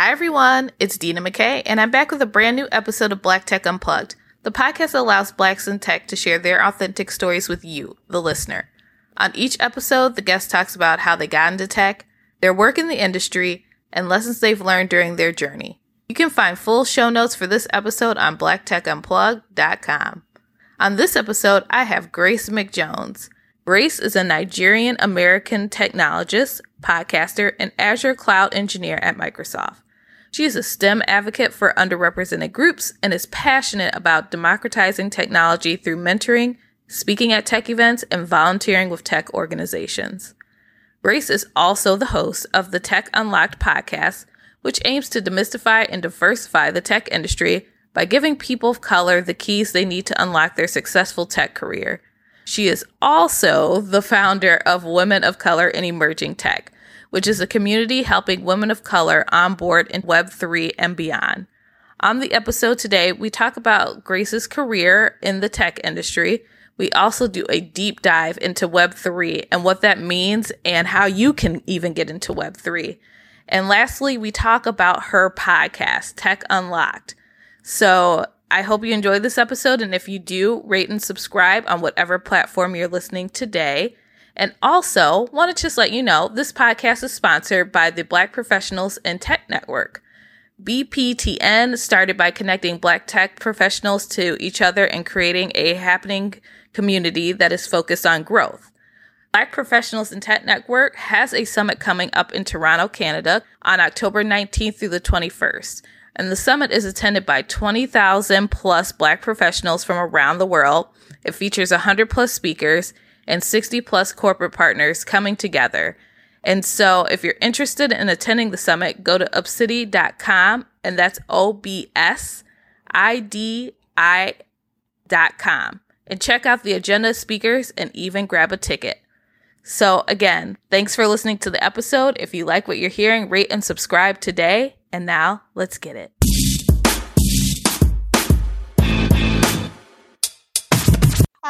Hi, everyone. It's Dina McKay, and I'm back with a brand new episode of Black Tech Unplugged. The podcast allows Blacks in tech to share their authentic stories with you, the listener. On each episode, the guest talks about how they got into tech, their work in the industry, and lessons they've learned during their journey. You can find full show notes for this episode on blacktechunplugged.com. On this episode, I have Grace McJones. Grace is a Nigerian American technologist, podcaster, and Azure cloud engineer at Microsoft. She is a STEM advocate for underrepresented groups and is passionate about democratizing technology through mentoring, speaking at tech events, and volunteering with tech organizations. Grace is also the host of the Tech Unlocked podcast, which aims to demystify and diversify the tech industry by giving people of color the keys they need to unlock their successful tech career. She is also the founder of Women of Color in Emerging Tech, which is a community helping women of color onboard in Web3 and beyond. On the episode today, we talk about Grace's career in the tech industry. We also do a deep dive into Web3 and what that means and how you can even get into Web3. And lastly, we talk about her podcast, Tech Unlocked. So I hope you enjoyed this episode. And if you do, rate and subscribe on whatever platform you're listening today. And also, want to just let you know this podcast is sponsored by the Black Professionals in Tech Network. BPTN started by connecting Black tech professionals to each other and creating a happening community that is focused on growth. Black Professionals in Tech Network has a summit coming up in Toronto, Canada on October 19th through the 21st. And the summit is attended by 20,000 plus Black professionals from around the world. It features 100 plus speakers and 60 plus corporate partners coming together. And so if you're interested in attending the summit, go to obsidi.com and that's O B S I D I.com and check out the agenda speakers and even grab a ticket. So again, thanks for listening to the episode. If you like what you're hearing, rate and subscribe today. And now let's get it.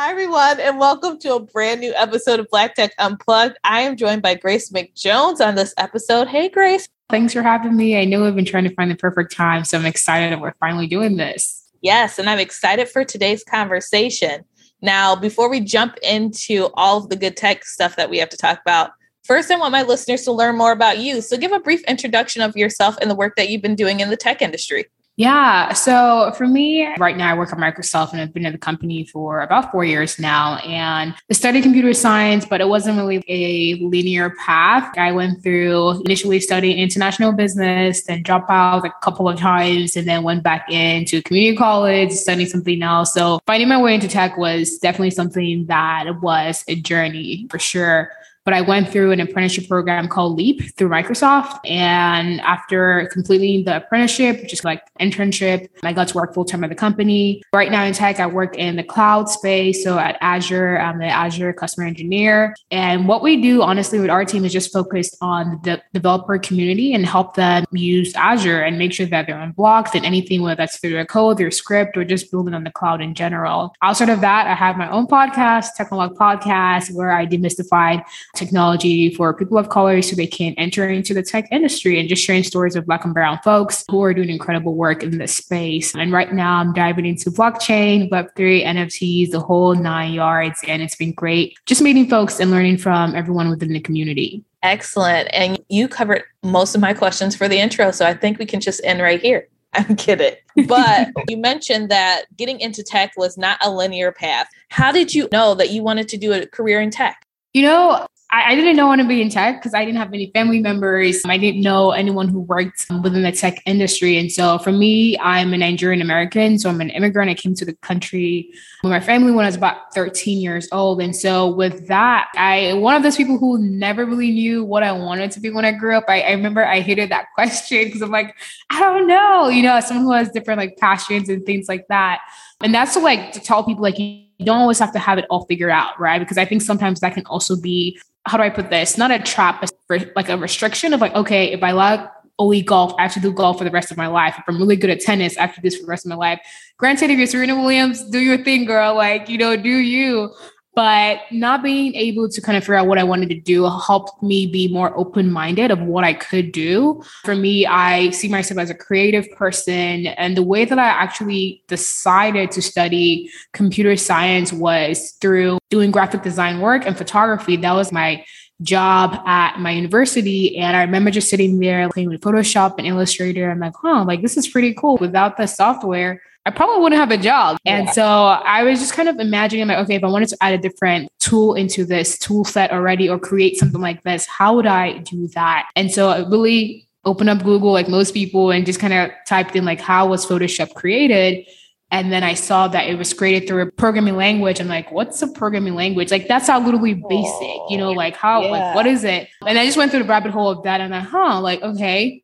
Hi, everyone, and welcome to a brand new episode of Black Tech Unplugged. I am joined by Grace McJones on this episode. Hey, Grace. Thanks for having me. I know we've been trying to find the perfect time, so I'm excited that we're finally doing this. Yes, and I'm excited for today's conversation. Now, before we jump into all of the good tech stuff that we have to talk about, first, I want my listeners to learn more about you. So, give a brief introduction of yourself and the work that you've been doing in the tech industry. Yeah. So for me, right now, I work at Microsoft and I've been at the company for about four years now. And I studied computer science, but it wasn't really a linear path. I went through initially studying international business, then dropped out a couple of times, and then went back into community college, studying something else. So finding my way into tech was definitely something that was a journey for sure. But I went through an apprenticeship program called LEAP through Microsoft. And after completing the apprenticeship, which is like internship, I got to work full time at the company. Right now in tech, I work in the cloud space. So at Azure, I'm the Azure customer engineer. And what we do, honestly, with our team is just focused on the developer community and help them use Azure and make sure that they're unblocked and anything, whether that's through their code, their script, or just building on the cloud in general. Outside of that, I have my own podcast, Tech Unlocked Podcast, where I demystify technology for people of color so they can enter into the tech industry and just sharing stories of Black and Brown folks who are doing incredible work in this space. And right now I'm diving into blockchain, Web3, NFTs, the whole nine yards. And it's been great just meeting folks and learning from everyone within the community. Excellent. And you covered most of my questions for the intro. So I think we can just end right here. I'm kidding. But you mentioned that getting into tech was not a linear path. How did you know that you wanted to do a career in tech? You know, I, I didn't know want to be in tech because I didn't have any family members. I didn't know anyone who worked within the tech industry. And so for me, I'm a Nigerian American. So I'm an immigrant. I came to the country with my family when I was about 13 years old. And so with that, I one of those people who never really knew what I wanted to be when I grew up. I, I remember I hated that question because I'm like, I don't know, you know, someone who has different like passions and things like that. And that's like to tell people like you don't always have to have it all figured out, right? Because I think sometimes that can also be how do I put this? Not a trap, but like a restriction of like, okay, if I like only golf, I have to do golf for the rest of my life. If I'm really good at tennis, I have to do this for the rest of my life. Granted, if you're Serena Williams, do your thing, girl. Like, you know, do you. But not being able to kind of figure out what I wanted to do helped me be more open minded of what I could do. For me, I see myself as a creative person. And the way that I actually decided to study computer science was through doing graphic design work and photography. That was my job at my university. And I remember just sitting there playing with Photoshop and Illustrator. I'm like, huh, like this is pretty cool. Without the software, I probably wouldn't have a job. Yeah. And so I was just kind of imagining like, okay, if I wanted to add a different tool into this tool set already or create something like this, how would I do that? And so I really opened up Google like most people and just kind of typed in like how was Photoshop created? And then I saw that it was created through a programming language. I'm like, what's a programming language? Like that's how literally basic, you know, like how, yeah. like what is it? And I just went through the rabbit hole of that and I'm like, huh, like, okay.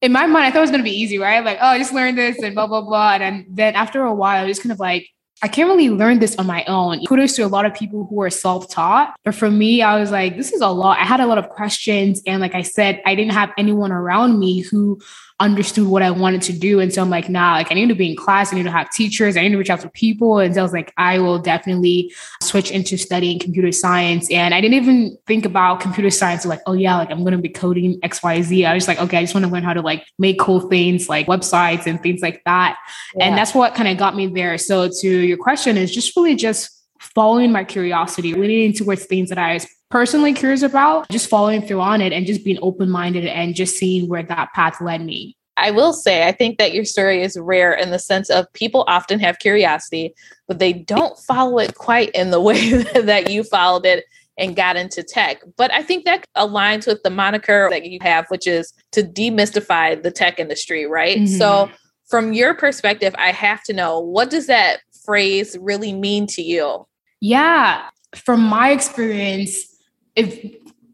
In my mind, I thought it was gonna be easy, right? Like, oh, I just learned this and blah, blah, blah. And then after a while, I was kind of like, I can't really learn this on my own. Kudos to a lot of people who are self-taught. But for me, I was like, this is a lot. I had a lot of questions. And like I said, I didn't have anyone around me who understood what I wanted to do. And so I'm like, nah, like I need to be in class. I need to have teachers. I need to reach out to people. And so I was like, I will definitely switch into studying computer science. And I didn't even think about computer science like, oh yeah, like I'm going to be coding X, Y, Z. I was like, okay, I just want to learn how to like make cool things like websites and things like that. Yeah. And that's what kind of got me there. So to your question is just really just following my curiosity, leaning towards things that I was personally curious about, just following through on it and just being open minded and just seeing where that path led me. I will say, I think that your story is rare in the sense of people often have curiosity, but they don't follow it quite in the way that you followed it and got into tech. But I think that aligns with the moniker that you have, which is to demystify the tech industry, right? Mm-hmm. So, from your perspective, I have to know what does that phrase really mean to you? Yeah, from my experience, if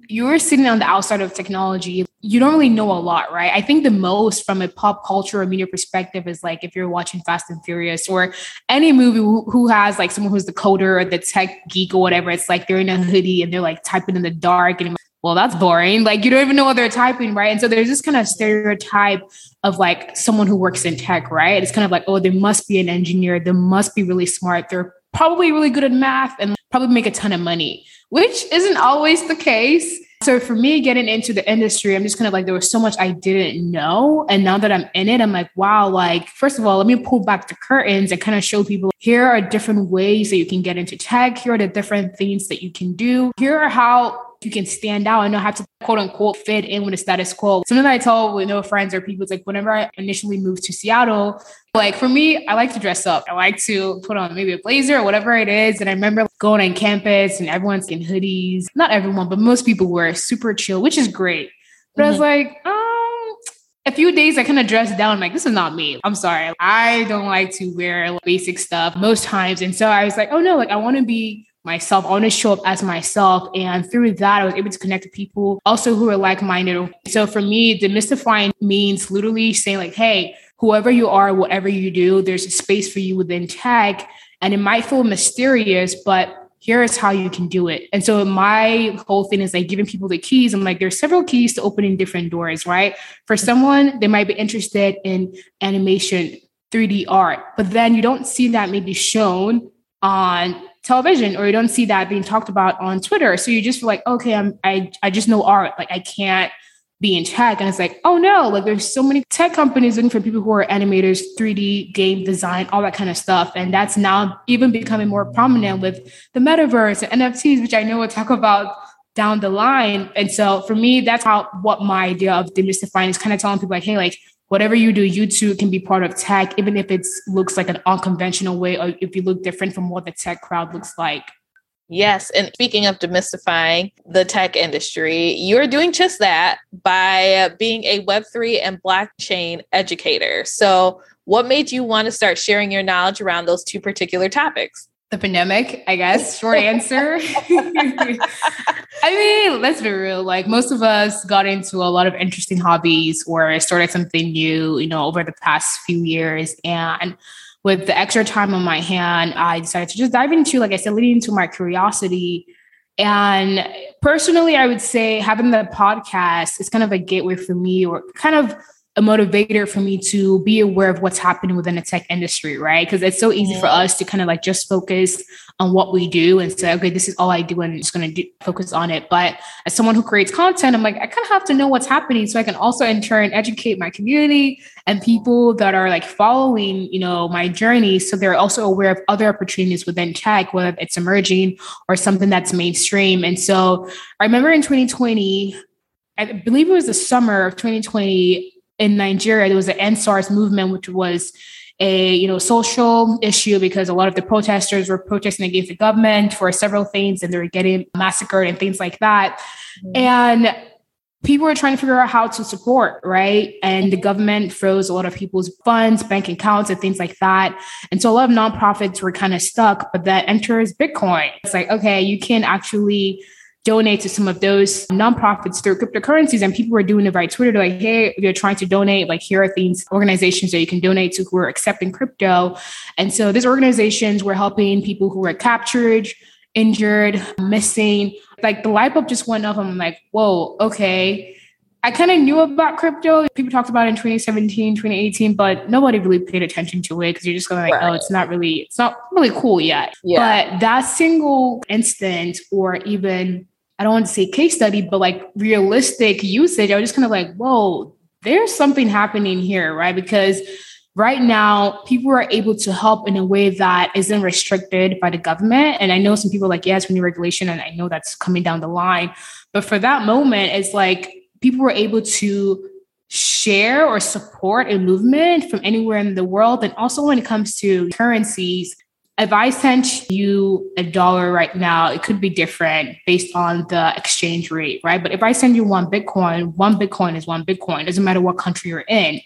you're sitting on the outside of technology, you don't really know a lot, right? I think the most from a pop culture or media perspective is like if you're watching Fast and Furious or any movie who, has like someone who's the coder or the tech geek or whatever, it's like they're in a hoodie and they're like typing in the dark and well, that's boring. Like you don't even know what they're typing, right? And so there's this kind of stereotype of like someone who works in tech, right? It's kind of like, oh, they must be an engineer. They must be really smart. They're probably really good at math and probably make a ton of money which isn't always the case. So for me, getting into the industry, I'm just kind of like, there was so much I didn't know. And now that I'm in it, I'm like, wow, like, first of all, let me pull back the curtains and kind of show people here are different ways that you can get into tech. Here are the different things that you can do. Here are how you can stand out and not have to quote unquote fit in with the status quo. Something that I tell with no friends or people, it's like whenever I initially moved to Seattle, like for me, I like to dress up. I like to put on maybe a blazer or whatever it is. And I remember going on campus and everyone's in hoodies. Not everyone, but most people were super chill, which is great. But mm-hmm. I was mm-hmm. like, um, a few days I kind of dressed down. Like, this is not me. I'm sorry. I don't like to wear basic stuff most times. And so I was like, oh no, like I want to be myself. I want to show up as myself. And through that, I was able to connect with people also who are like minded. So for me, demystifying means literally saying, like, hey, whoever you are, whatever you do, there's a space for you within tech. And it might feel mysterious, but here is how you can do it. And so my whole thing is like giving people the keys. I'm like, there's several keys to opening different doors, right? For someone, they might be interested in animation, 3D art, but then you don't see that maybe shown on television or you don't see that being talked about on Twitter. So you just feel like, okay, I'm I I just know art. Like I can't be in tech. And it's like, oh no, like there's so many tech companies looking for people who are animators, 3D game design, all that kind of stuff. And that's now even becoming more prominent with the metaverse and NFTs, which I know we'll talk about down the line. And so for me, that's how what my idea of demystifying is kind of telling people like, hey, like whatever you do, you too can be part of tech, even if it looks like an unconventional way or if you look different from what the tech crowd looks like. Yes. And speaking of demystifying the tech industry, you're doing just that by being a Web3 and blockchain educator. So, what made you want to start sharing your knowledge around those two particular topics? The pandemic, I guess. Short answer. I mean, let's be real. Like most of us got into a lot of interesting hobbies or started something new, you know, over the past few years. And with the extra time on my hand, I decided to just dive into, like I said, leading into my curiosity. And personally, I would say having the podcast is kind of a gateway for me, or kind of a motivator for me to be aware of what's happening within the tech industry, right? Because it's so easy for mm-hmm. us to kind of like just focus on what we do and say, okay, this is all I do and I'm just going to focus on it. But as someone who creates content, I'm like, I kind of have to know what's happening so I can also in turn educate my community and people that are like following, you know, my journey. So they're also aware of other opportunities within tech, whether it's emerging or something that's mainstream. And so I remember in 2020, I believe it was the summer of 2020 in Nigeria, there was the EndSARS movement, which was a you know social issue because a lot of the protesters were protesting against the government for several things and they were getting massacred and things like that. Mm-hmm. And people were trying to figure out how to support, right? And the government froze a lot of people's funds, bank accounts, and things like that. And so a lot of nonprofits were kind of stuck, but that enters Bitcoin. It's like, okay, you can actually donate to some of those nonprofits through cryptocurrencies. And people were doing it via Twitter to like, hey, if you're trying to donate, like here are things, organizations that you can donate to who are accepting crypto. And so these organizations were helping people who were captured, injured, missing. Like the light bulb just went off. I'm like, whoa, okay. I kind of knew about crypto. People talked about it in 2017, 2018, but nobody really paid attention to it because you're just going like, right. oh, it's not really, it's not really cool yet. Yeah. But that single instance or even I don't want to say case study, but like realistic usage, I was just kind of like, whoa, there's something happening here, right? Because right now people are able to help in a way that isn't restricted by the government. And I know some people like, yes, we need regulation, and I know that's coming down the line. But for that moment, it's like people were able to share or support a movement from anywhere in the world. And also when it comes to currencies, if I sent you a dollar right now, it could be different based on the exchange rate, right? But if I send you one Bitcoin, one Bitcoin is one Bitcoin. It doesn't matter what country you're in.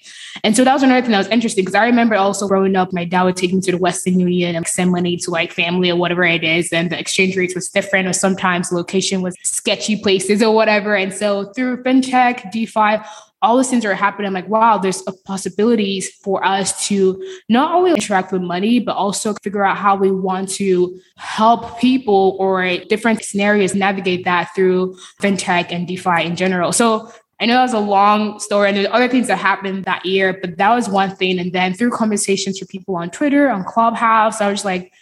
And so that was another thing that was interesting because I remember also growing up, my dad would take me to the Western Union and send money to like family or whatever it is. And the exchange rates was different, or sometimes location was sketchy places or whatever. And so through fintech, DeFi, all these things are happening. I'm like, wow, there's a possibilities for us to not only interact with money, but also figure out how we want to help people or different scenarios navigate that through fintech and DeFi in general. So I know that was a long story and there's other things that happened that year, but that was one thing. And then through conversations with people on Twitter, on Clubhouse, I was like,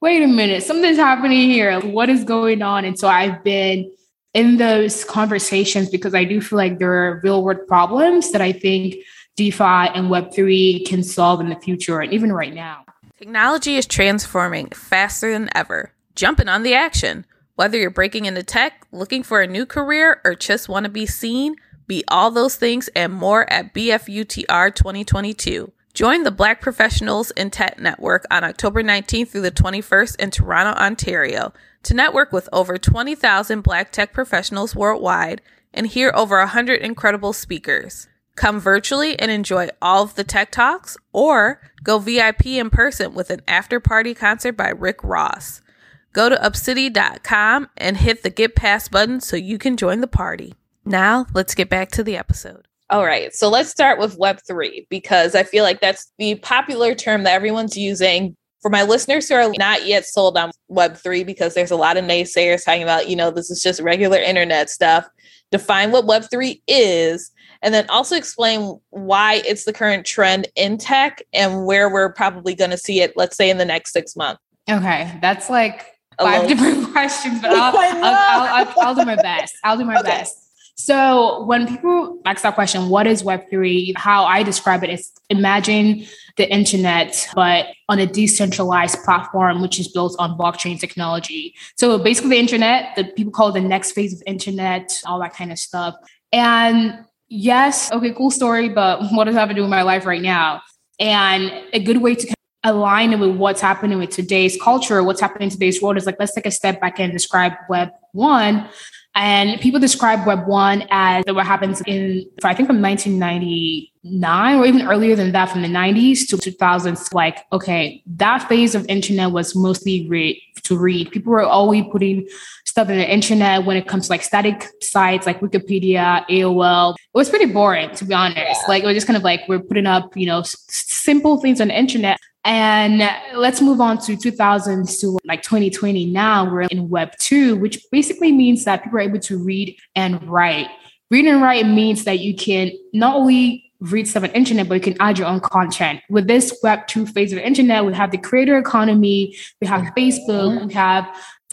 wait a minute, something's happening here. What is going on? And so I've been in those conversations because I do feel like there are real world problems that I think DeFi and Web3 can solve in the future and even right now. Technology is transforming faster than ever. Jumping on the action. Whether you're breaking into tech, looking for a new career, or just want to be seen, be all those things and more at BFUTR 2022. Join the Black Professionals in Tech Network on October 19th through the 21st in Toronto, Ontario to network with over 20,000 Black tech professionals worldwide and hear over 100 incredible speakers. Come virtually and enjoy all of the tech talks, or go VIP in person with an after party concert by Rick Ross. Go to obsidi.com and hit the Get Pass button so you can join the party. Now, let's get back to the episode. All right, so let's start with Web3 because I feel like that's the popular term that everyone's using for my listeners who are not yet sold on Web3, because there's a lot of naysayers talking about, you know, this is just regular internet stuff, define what Web3 is, and then also explain why it's the current trend in tech and where we're probably going to see it, let's say, in the next six months. Okay, that's like five different questions, but I'll, I'll, I'll, I'll, do my best. I'll do my okay. best. So when people ask that question, what is Web3? How I describe it is imagine the internet, but on a decentralized platform, which is built on blockchain technology. So basically the internet, the people call the next phase of internet, all that kind of stuff. And yes, okay, cool story, but what does that have to do with my life right now? And a good way to align it with what's happening with today's culture, what's happening in today's world is like, let's take a step back and describe Web one and people describe Web 1 as what happens in, I think from 1999 or even earlier than that, from the 90s to 2000s. Like, okay, that phase of internet was mostly read, to read. People were always putting stuff in the internet when it comes to like static sites like Wikipedia, AOL. It was pretty boring, to be honest. Yeah. Like, it was just kind of like we're putting up, you know, s- simple things on the internet. And let's move on to 2000s to like 2020 now. We're in Web 2, which basically means that people are able to read and write. Read and write means that you can not only read stuff on the internet, but you can add your own content. With this Web 2 phase of the internet, we have the creator economy, we have Facebook, we have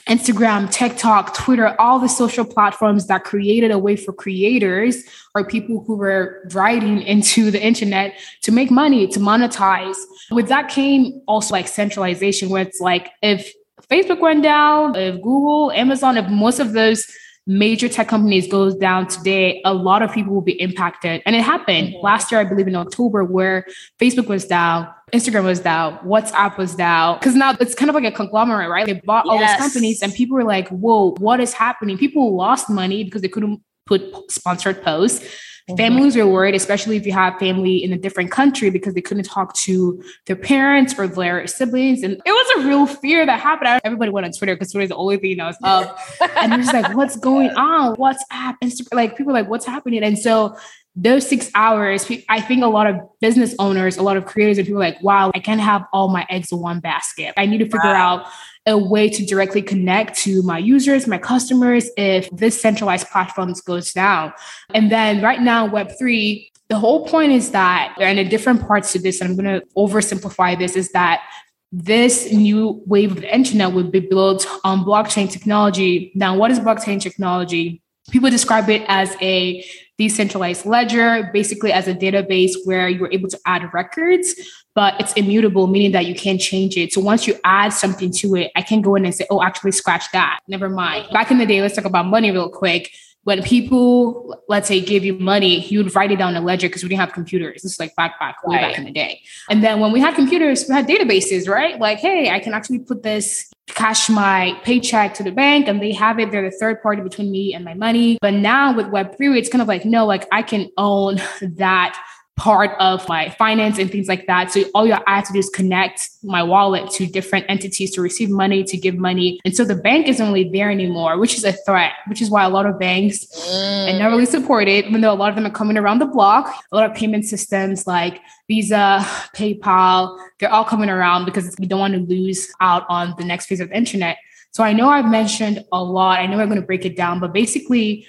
Instagram, TikTok, Twitter, all the social platforms that created a way for creators or people who were writing into the internet to make money, to monetize. With that came also like centralization, where it's like if Facebook went down, if Google, Amazon, if most of those major tech companies goes down today, a lot of people will be impacted. And it happened mm-hmm. last year, I believe in October, where Facebook was down, Instagram was down, WhatsApp was down. Cause now it's kind of like a conglomerate, right? They bought yes. all these companies and people were like, whoa, what is happening? People lost money because they couldn't put sponsored posts. Mm-hmm. Families are worried, especially if you have family in a different country because they couldn't talk to their parents or their siblings. And it was a real fear that happened. Everybody went on Twitter because Twitter is the only thing that was up. and they're just like, what's going on? WhatsApp, Instagram, like people like, what's happening? And so those six hours, I think a lot of business owners, a lot of creators, and people like, wow, I can't have all my eggs in one basket. I need to figure wow. out a way to directly connect to my users, my customers, if this centralized platforms goes down. And then right now, Web3, the whole point is that, and in different parts to this, and I'm going to oversimplify this, is that this new wave of the internet will be built on blockchain technology. Now, what is blockchain technology? People describe it as a decentralized ledger, basically as a database where you're able to add records, but it's immutable, meaning that you can't change it. So once you add something to it, I can go in and say, oh, actually scratch that. Never mind. Back in the day, let's talk about money real quick when people, let's say, give you money, you would write it down in a ledger because we didn't have computers. This is like back, back, way right. back in the day. And then when we had computers, we had databases, right? Like, hey, I can actually put this, cash my paycheck to the bank and they have it. They're the third party between me and my money. But now with Web3, it's kind of like, no, like I can own that part of my finance and things like that. So all I have to do is connect my wallet to different entities to receive money, to give money. And so the bank isn't really there anymore, which is a threat, which is why a lot of banks mm. are not really supported, even though a lot of them are coming around the block. A lot of payment systems like Visa, PayPal, they're all coming around because we don't want to lose out on the next phase of the internet. So I know I've mentioned a lot. I know I'm going to break it down, but basically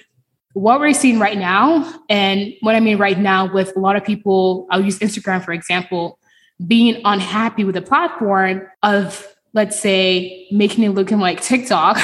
what we're seeing right now, and what I mean right now with a lot of people, I'll use Instagram for example, being unhappy with the platform of, let's say, making it looking like TikTok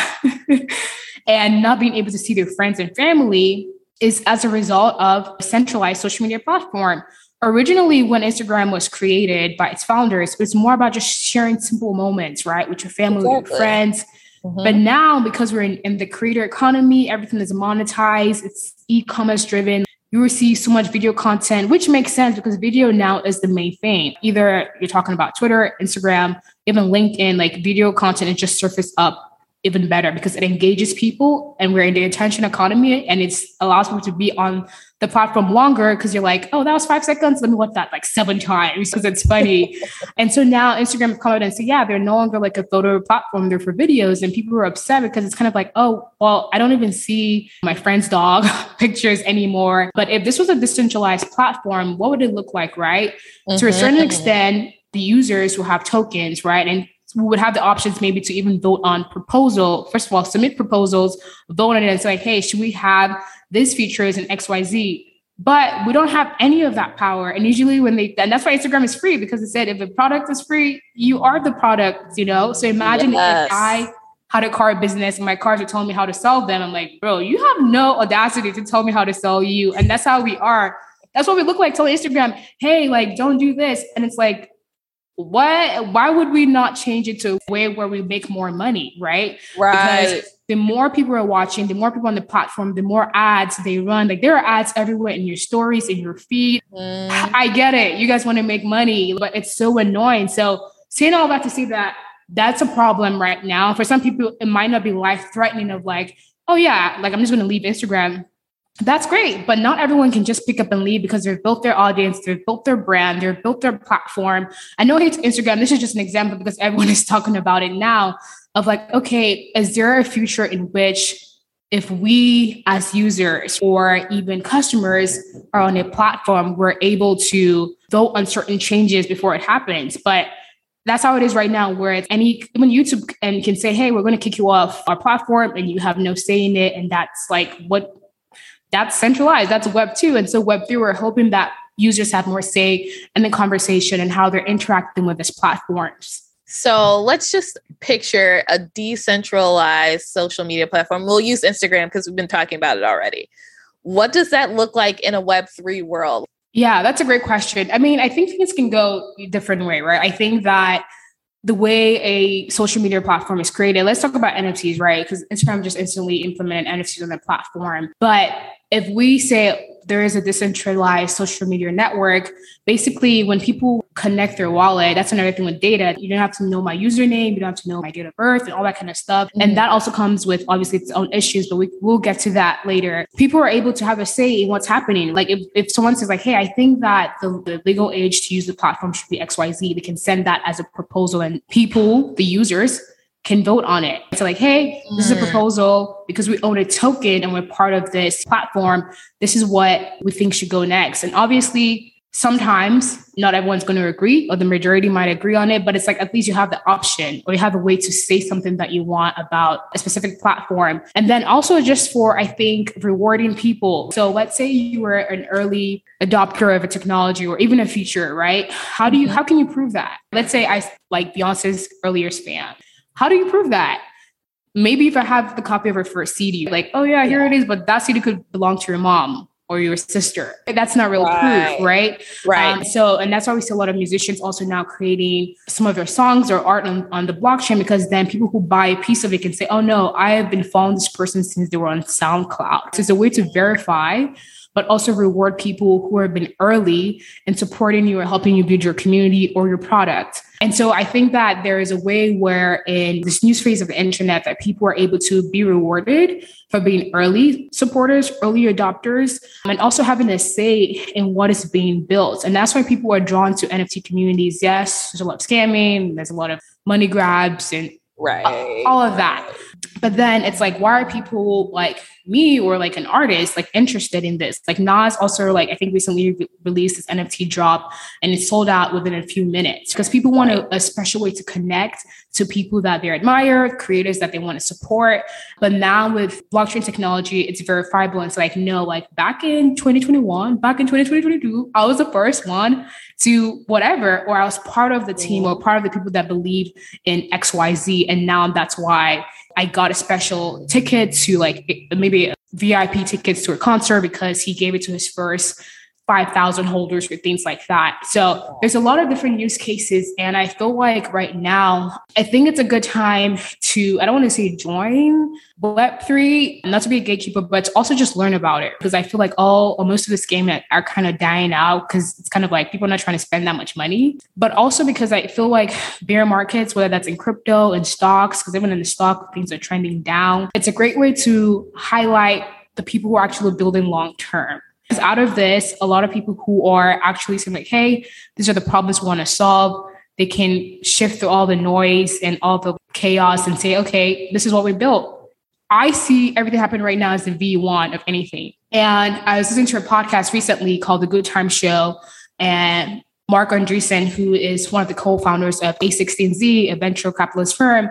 and not being able to see their friends and family is as a result of a centralized social media platform. Originally, when Instagram was created by its founders, it was more about just sharing simple moments, right, with your family, exactly. with your friends Mm-hmm. But now, because we're in, in the creator economy, everything is monetized, it's e commerce driven. You receive so much video content, which makes sense because video now is the main thing. Either you're talking about Twitter, Instagram, even LinkedIn, like video content is just surfaced up even better because it engages people and we're in the attention economy and it allows people to be on the platform longer because you're like, oh, that was five seconds. Let me watch that like seven times because it's funny. and so now Instagram come out and say, yeah, they're no longer like a photo platform, they're for videos. And people are upset because it's kind of like, oh, well, I don't even see my friend's dog pictures anymore. But if this was a decentralized platform, what would it look like, right? Mm-hmm. To a certain mm-hmm. extent, the users will have tokens, right? And we would have the options maybe to even vote on proposal. First of all, submit proposals, vote on it, and say, like, hey, should we have these is in XYZ? But we don't have any of that power. And usually when they and that's why Instagram is free, because it said if a product is free, you are the product, you know? So imagine yes. if I had a car business and my cars are telling me how to sell them. I'm like, bro, you have no audacity to tell me how to sell you. And that's how we are. That's what we look like. Tell Instagram, hey, like, don't do this. And it's like, why why would we not change it to a way where we make more money right right because the more people are watching the more people on the platform the more ads they run. Like there are ads everywhere in your stories in your feed. Mm. i get it. You guys want to make money but it's so annoying. So saying all that to say that that's a problem right now. For some people it might not be life threatening of like oh yeah like i'm just going to leave instagram. That's great, but not everyone can just pick up and leave because they've built their audience, they've built their brand, they've built their platform. I know it's Instagram. This is just an example because everyone is talking about it now of like, okay, is there a future in which if we as users or even customers are on a platform, we're able to vote on certain changes before it happens. But that's how it is right now, where it's any when YouTube and can say, hey, we're going to kick you off our platform and you have no say in it. And that's like what that's centralized. That's Web two. And so Web three, we're hoping that users have more say in the conversation and how they're interacting with these platforms. So let's just picture a decentralized social media platform. We'll use Instagram because we've been talking about it already. What does that look like in a Web3 world? Yeah, that's a great question. I mean, I think things can go a different way, right? I think that the way a social media platform is created, let's talk about NFTs, right? Because Instagram just instantly implemented NFTs on the platform. But if we say there is a decentralized social media network. Basically, when people connect their wallet, that's another thing with data. You don't have to know my username, you don't have to know my date of birth and all that kind of stuff. Mm-hmm. And that also comes with obviously its own issues, but we will get to that later. People are able to have a say in what's happening. Like if, if someone says like, hey, I think that the, the legal age to use the platform should be XYZ, they can send that as a proposal and people, the users, can vote on it. It's like, hey, this is a mm. proposal because we own a token and we're part of this platform. This is what we think should go next. And obviously, sometimes not everyone's going to agree or the majority might agree on it but it's like at least you have the option or you have a way to say something that you want about a specific platform and then also just for i think rewarding people so let's say you were an early adopter of a technology or even a feature right how do you mm-hmm. how can you prove that let's say i like beyonce's earlier span how do you prove that? Maybe if I have the copy of her first CD, like, oh yeah, here it is, but that CD could belong to your mom or your sister. That's not real right. proof, right? Right. Um, so, and that's why we see a lot of musicians also now creating some of their songs or art on, on the blockchain because then people who buy a piece of it can say, oh no, I have been following this person since they were on SoundCloud. So it's a way to verify but also reward people who have been early in supporting you or helping you build your community or your product. And so I think that there is a way where in this new phase of the internet that people are able to be rewarded for being early supporters, early adopters, and also having a say in what is being built. And that's why people are drawn to NFT communities. Yes, there's a lot of scamming, there's a lot of money grabs and right all of that but then it's like why are people like me or like an artist like interested in this? Like nas also like i think recently re- released this nft drop and it sold out within a few minutes because people want a, a special way to connect to people that they admire creators that they want to support. But now with blockchain technology it's verifiable. And it's like no like back in 2021 back in 2022 i was the first one to whatever, or I was part of the team mm-hmm. or part of the people that believed in XYZ. And now that's why I got a special ticket to like maybe VIP tickets to a concert because he gave it to his first 5,000 holders or things like that. So there's a lot of different use cases. And I feel like right now, I think it's a good time to, I don't want to say join Web3, not to be a gatekeeper, but also just learn about it. Because I feel like all most of this game are kind of dying out because it's kind of like people are not trying to spend that much money. But also because I feel like bear markets, whether that's in crypto and stocks, because even in the stock, things are trending down. It's a great way to highlight the people who are actually building long term out of this, a lot of people who are actually saying like, hey, these are the problems we want to solve. They can shift through all the noise and all the chaos and say, okay, this is what we built. I see everything happening right now as the V1 of anything. And I was listening to a podcast recently called The Good Time Show. And Marc Andreessen, who is one of the co-founders of A16Z, a venture capitalist firm,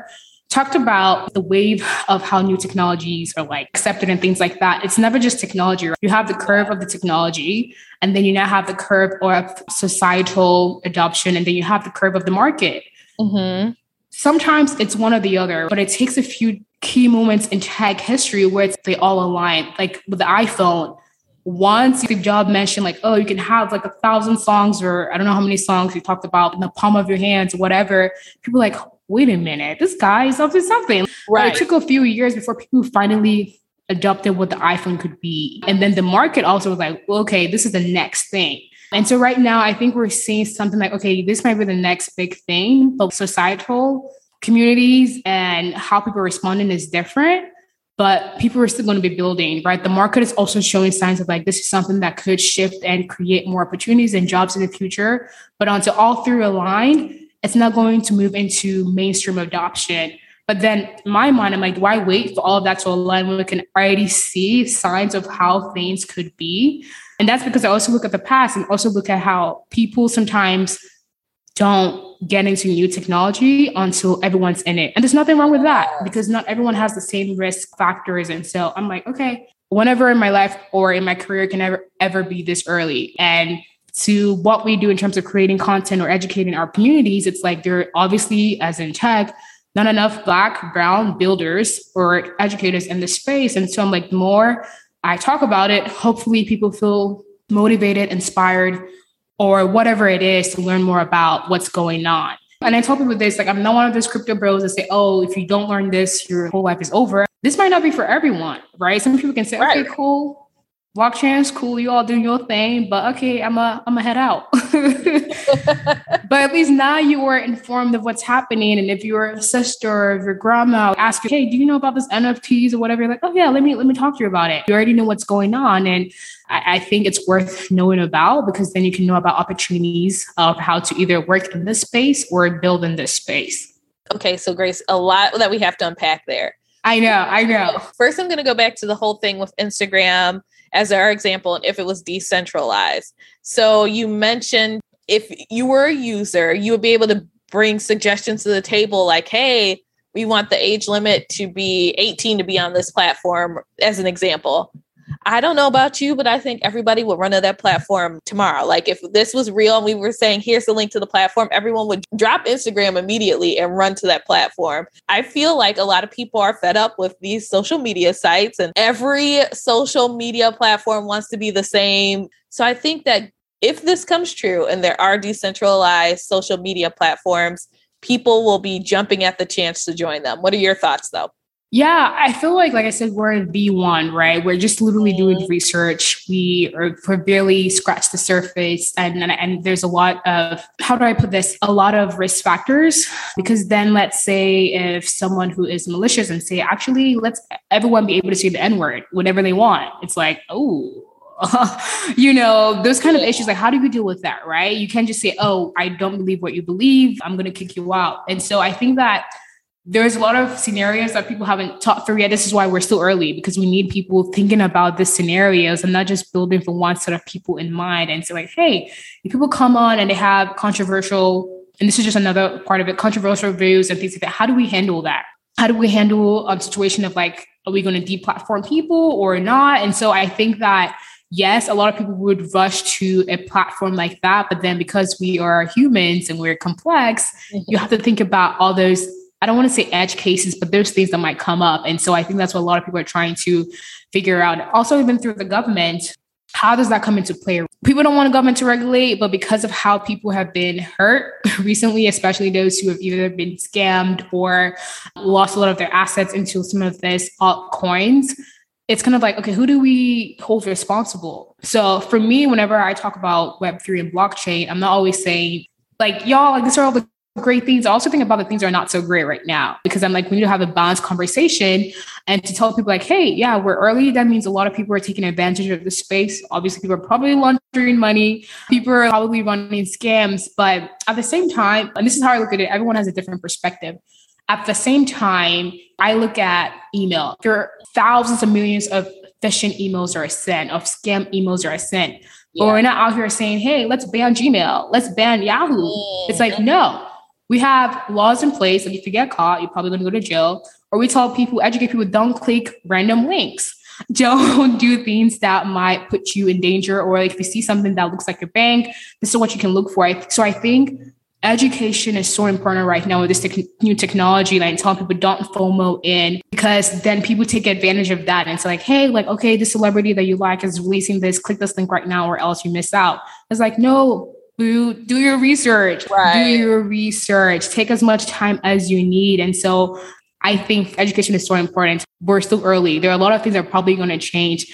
talked about the wave of how new technologies are like accepted and things like that. It's never just technology. Right? You have the curve of the technology, and then you now have the curve of societal adoption, and then you have the curve of the market. Mm-hmm. Sometimes it's one or the other, but it takes a few key moments in tech history where they all align. Like with the iPhone, once Steve Jobs mentioned like, oh, you can have like a thousand songs or I don't know how many songs he talked about in the palm of your hands, whatever. People like, wait a minute, this guy is up to something. Right. It took a few years before people finally adopted what the iPhone could be. And then the market also was like, well, okay, this is the next thing. And so right now, I think we're seeing something like, okay, this might be the next big thing, but societal communities and how people are responding is different. But people are still going to be building, right? The market is also showing signs of like this is something that could shift and create more opportunities and jobs in the future. But until all three align, it's not going to move into mainstream adoption. But then in my mind, I'm like, why wait for all of that to align when we can already see signs of how things could be? And that's because I also look at the past and also look at how people sometimes don't get into new technology until everyone's in it. And there's nothing wrong with that because not everyone has the same risk factors. And so I'm like, okay, whenever in my life or in my career can ever ever be this early. And to what we do in terms of creating content or educating our communities, it's like there are obviously, as in tech, not enough black, brown builders or educators in this space. And so I'm like, the more I talk about it, hopefully people feel motivated, inspired, or whatever it is to learn more about what's going on. And I tell people this, like, I'm not one of those crypto bros that say, oh, if you don't learn this, your whole life is over. This might not be for everyone, right? Some people can say, right. okay, cool blockchain's cool, you all doing your thing, but okay, I'm a I'm a head out. but at least now you are informed of what's happening. And if your sister or if your grandma ask you, hey, do you know about this NFTs or whatever? You're like, oh yeah, let me let me talk to you about it. You already know what's going on. And I, I think it's worth knowing about because then you can know about opportunities of how to either work in this space or build in this space. Okay, so Grace, a lot that we have to unpack there. I know, I know. First, I'm going to go back to the whole thing with Instagram as our example and if it was decentralized. So you mentioned if you were a user, you would be able to bring suggestions to the table like, hey, we want the age limit to be 18 to be on this platform, as an example. I don't know about you, but I think everybody would run to that platform tomorrow. Like if this was real and we were saying, here's the link to the platform, everyone would drop Instagram immediately and run to that platform. I feel like a lot of people are fed up with these social media sites and every social media platform wants to be the same. So I think that if this comes true and there are decentralized social media platforms, people will be jumping at the chance to join them. What are your thoughts though? Yeah, I feel like, like I said, we're in V1, right? We're just literally doing mm-hmm. research. We are we're barely scratched the surface, and, and and there's a lot of how do I put this? A lot of risk factors because then let's say if someone who is malicious and say actually let's everyone be able to say the N word whenever they want, it's like oh you know, those kind of issues. Like, how do you deal with that, right? You can't just say, oh, I don't believe what you believe. I'm going to kick you out. And so I think that there's a lot of scenarios that people haven't talked through yet. This is why we're still early because we need people thinking about the scenarios and not just building for one set of people in mind. And so, like, hey, if people come on and they have controversial, and this is just another part of it, controversial views and things like that, how do we handle that? How do we handle a situation of like, are we going to deplatform people or not? And so I think that yes, a lot of people would rush to a platform like that. But then because we are humans and we're complex, mm-hmm. you have to think about all those I don't want to say edge cases, but there's things that might come up. And so I think that's what a lot of people are trying to figure out. Also, even through the government, how does that come into play? People don't want a government to regulate, but because of how people have been hurt recently, especially those who have either been scammed or lost a lot of their assets into some of this altcoins, it's kind of like, okay, who do we hold responsible? So for me, whenever I talk about Web3 and blockchain, I'm not always saying, like, y'all, like, these are all the great things. I also think about the things that are not so great right now because I'm like, we need to have a balanced conversation and to tell people like, hey, yeah, we're early. That means a lot of people are taking advantage of the space. Obviously, people are probably laundering money. People are probably running scams. But at the same time, and this is how I look at it, everyone has a different perspective. At the same time, I look at email. There are thousands of millions of phishing emails are sent, of scam emails are sent. Yeah. But we're not out here saying, hey, let's ban Gmail, let's ban Yahoo. Mm-hmm. It's like, no, we have laws in place that if you get caught, you're probably going to go to jail. Or we tell people, educate people, don't click random links. Don't do things that might put you in danger. Or if you see something that looks like a bank, this is what you can look for. So I think education is so important right now with this te- new technology. Like telling people don't FOMO in because then people take advantage of that. And it's like, hey, like, okay, the celebrity that you like is releasing this, click this link right now or else you miss out. It's like, no, do, do your research. Right. do your research. Take as much time as you need. And so i think education is so important. We're still early. There are a lot of things that are probably going to change.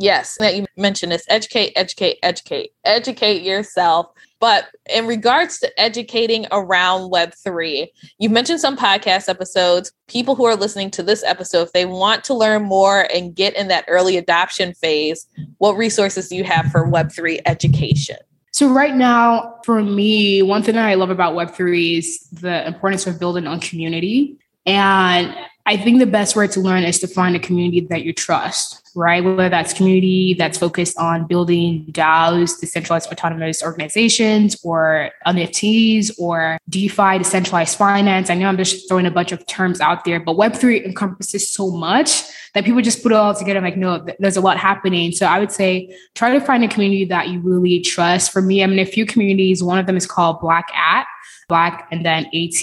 Yes that you mentioned is educate educate educate. Educate yourself. But in regards to educating around web3 you mentioned some podcast episodes. People who are listening to this episode if they want to learn more and get in that early adoption phase what resources do you have for web3 education so right now, for me, one thing that I love about Web3 is the importance of building on community. And I think the best way to learn is to find a community that you trust. right? Whether that's community that's focused on building DAOs, decentralized autonomous organizations, or NFTs, or DeFi, decentralized finance. I know I'm just throwing a bunch of terms out there, but Web3 encompasses so much that people just put it all together. like, no, there's a lot happening. So I would say try to find a community that you really trust. For me, I'm in a few communities. One of them is called Black At. Black and then AT.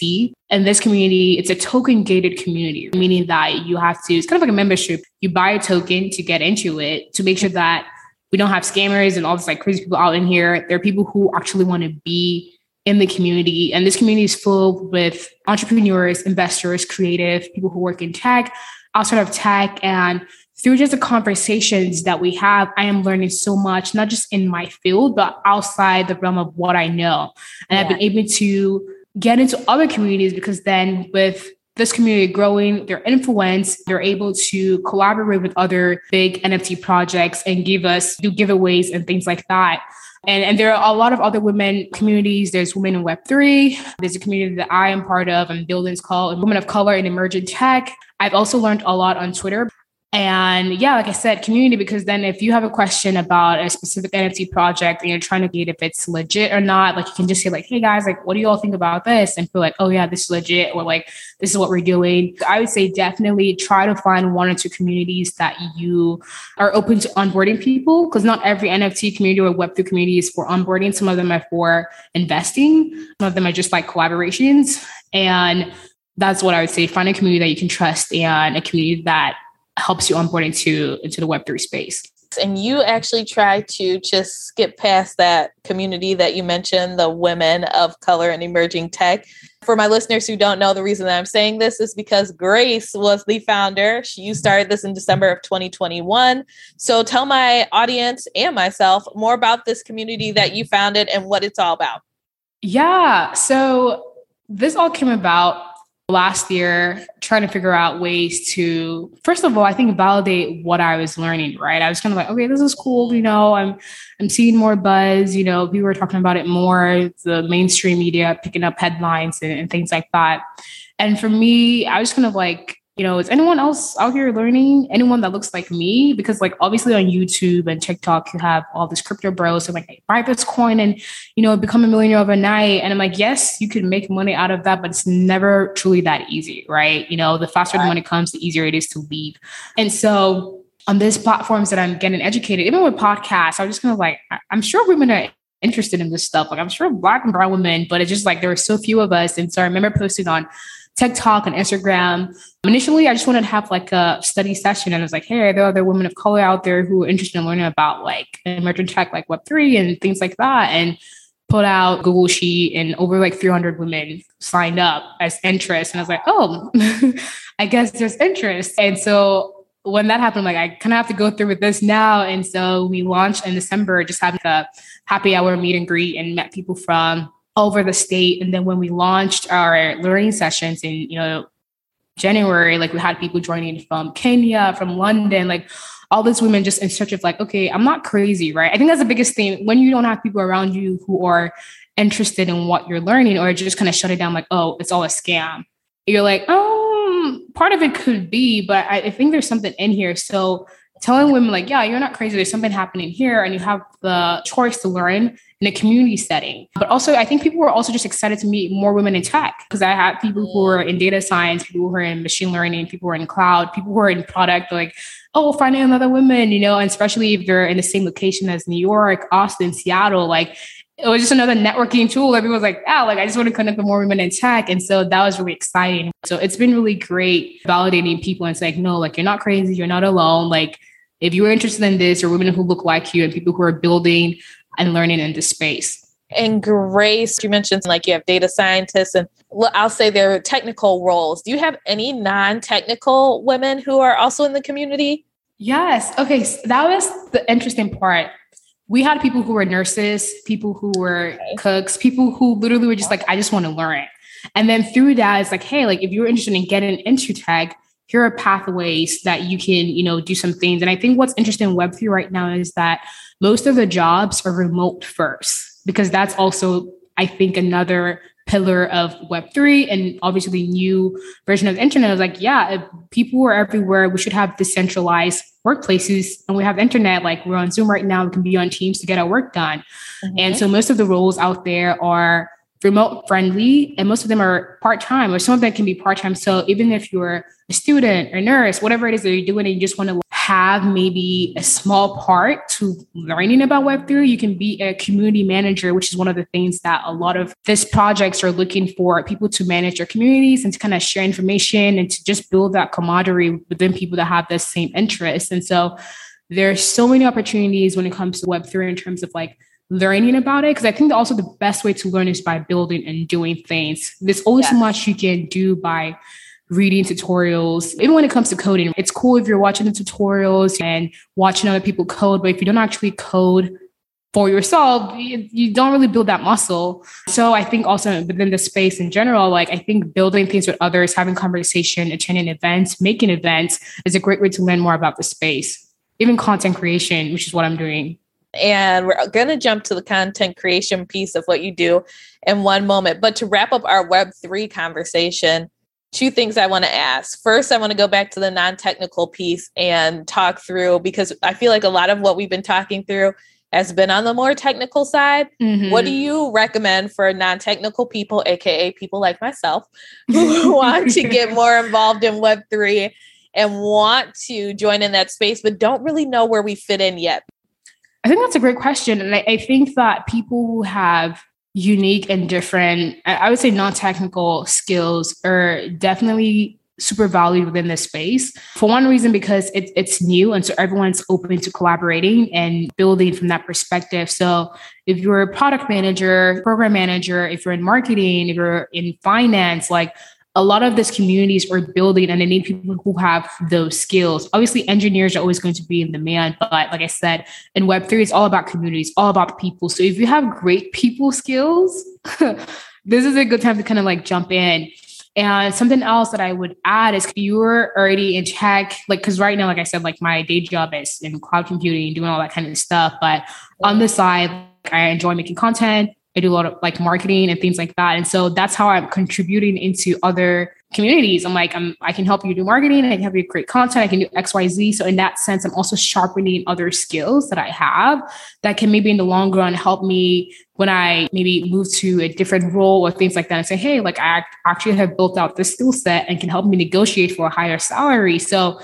And this community, it's a token gated community, meaning that you have to, it's kind of like a membership. You buy a token to get into it to make sure that we don't have scammers and all this like crazy people out in here. There are people who actually want to be in the community. And this community is full with entrepreneurs, investors, creative, people who work in tech, outside of tech. And through just the conversations that we have, I am learning so much, not just in my field, but outside the realm of what I know. And yeah. I've been able to get into other communities because then with this community growing their influence, they're able to collaborate with other big NFT projects and give us do giveaways and things like that. And, and there are a lot of other women communities. There's Women in Web3. There's a community that I am part of and building is called Women of Color in Emerging Tech. I've also learned a lot on Twitter. And yeah, like I said, community, because then if you have a question about a specific NFT project and you're trying to get if it's legit or not, like you can just say, like, hey guys, like, what do you all think about this? And feel like, oh yeah, this is legit, or like, this is what we're doing. I would say definitely try to find one or two communities that you are open to onboarding people, because not every NFT community or Web3 community is for onboarding. Some of them are for investing, some of them are just like collaborations. And that's what I would say. Find a community that you can trust and a community that helps you onboard into into the web3 space. And you actually try to just skip past that community that you mentioned the women of color and emerging tech. For my listeners who don't know the reason that i'm saying this is because grace was the founder. You started this in december of 2021 so tell my audience and myself more about this community that you founded and what it's all about. Yeah so this all came about last year trying to figure out ways to first of all i think validate what i was learning right? I was kind of like okay this is cool you know i'm i'm seeing more buzz you know people were talking about it more the mainstream media picking up headlines and, and things like that. And for me i was kind of like you know, is anyone else out here learning? Anyone that looks like me? Because like obviously on YouTube and TikTok, you have all this crypto bros. So like, hey, buy this coin and you know become a millionaire overnight. And I'm like, yes, you can make money out of that, but it's never truly that easy, right? You know, the faster right. the money comes, the easier it is to leave. And so on these platforms that I'm getting educated, even with podcasts, I'm just kind of like, I'm sure women are interested in this stuff. Like I'm sure black and brown women, but it's just like there were so few of us. And so I remember posting on TikTok and Instagram. Initially, I just wanted to have like a study session, and I was like, "Hey, are there other women of color out there who are interested in learning about like emerging tech, like Web three and things like that." And put out Google Sheet, and over like 300 women signed up as interest, and I was like, "Oh, I guess there's interest." And so when that happened, like I kind of have to go through with this now. And so we launched in December, just having a happy hour meet and greet, and met people from over the state. And then when we launched our learning sessions in, you know, January, like we had people joining from Kenya, from London, like all these women just in search of like, okay, I'm not crazy, right? I think that's the biggest thing when you don't have people around you who are interested in what you're learning or just kind of shut it down like, oh, it's all a scam. You're like, oh, part of it could be, but I, I think there's something in here. So telling women like, yeah, you're not crazy. There's something happening here, and you have the choice to learn in a community setting. But also, I think people were also just excited to meet more women in tech because I had people who were in data science, people who are in machine learning, people who are in cloud, people who are in product, like, oh, finding another woman, you know, and especially if they're in the same location as New York, Austin, Seattle, like it was just another networking tool. Everyone was like, yeah, like I just want to connect with more women in tech. And so that was really exciting. So it's been really great validating people and saying, no, like you're not crazy, you're not alone. Like if you're interested in this or women who look like you and people who are building and learning in this space. And Grace, you mentioned like you have data scientists and I'll say they're technical roles. Do you have any non-technical women who are also in the community? Yes. Okay. So that was the interesting part. We had people who were nurses, people who were cooks, people who literally were just like, I just want to learn. And then through that, it's like, hey, like if you're interested in getting into tech, here are pathways that you can, you know, do some things. And I think what's interesting in Web3 right now is that most of the jobs are remote first, because that's also, I think, another pillar of Web3 and obviously the new version of the internet. I was like, yeah, people are everywhere. We should have decentralized workplaces and we have internet. Like we're on Zoom right now. We can be on Teams to get our work done. Mm-hmm. And so most of the roles out there are remote friendly and most of them are part-time or some of them can be part-time. So even if you're a student or nurse whatever it is that you're doing and you just want to have maybe a small part to learning about web3 you can be a community manager which is one of the things that a lot of these projects are looking for people to manage their communities and to kind of share information and to just build that camaraderie within people that have the same interests. And so there's so many opportunities when it comes to web3 in terms of like learning about it because I think also the best way to learn is by building and doing things. There's only yes. so much you can do by reading tutorials. Even when it comes to coding, it's cool if you're watching the tutorials and watching other people code, but if you don't actually code for yourself, you, you don't really build that muscle. So I think also within the space in general, like I think building things with others, having conversation, attending events, making events is a great way to learn more about the space. Even content creation, which is what I'm doing and we're going to jump to the content creation piece of what you do in one moment. But to wrap up our Web3 conversation, two things I want to ask. First, I want to go back to the non technical piece and talk through because I feel like a lot of what we've been talking through has been on the more technical side. Mm-hmm. What do you recommend for non technical people, AKA people like myself, who want to get more involved in Web3? And want to join in that space, but don't really know where we fit in yet. I think that's a great question. And I, I think that people who have unique and different, I would say non technical skills are definitely super valued within this space. For one reason, because it, it's new. And so everyone's open to collaborating and building from that perspective. So if you're a product manager, program manager, if you're in marketing, if you're in finance, like a lot of these communities are building and they need people who have those skills. Obviously, engineers are always going to be in demand, but like I said, in Web3, it's all about communities, all about people. So if you have great people skills, this is a good time to kind of like jump in. And something else that I would add is you're already in tech, like, because right now, like I said, like my day job is in cloud computing, doing all that kind of stuff. But on the side, I enjoy making content. I do a lot of like marketing and things like that. And so that's how I'm contributing into other communities. I'm like, I'm, I can help you do marketing. I can help you create content. I can do X, Y, Z. So in that sense, I'm also sharpening other skills that I have that can maybe in the long run help me when I maybe move to a different role or things like that and say, Hey, like I actually have built out this skill set and can help me negotiate for a higher salary. So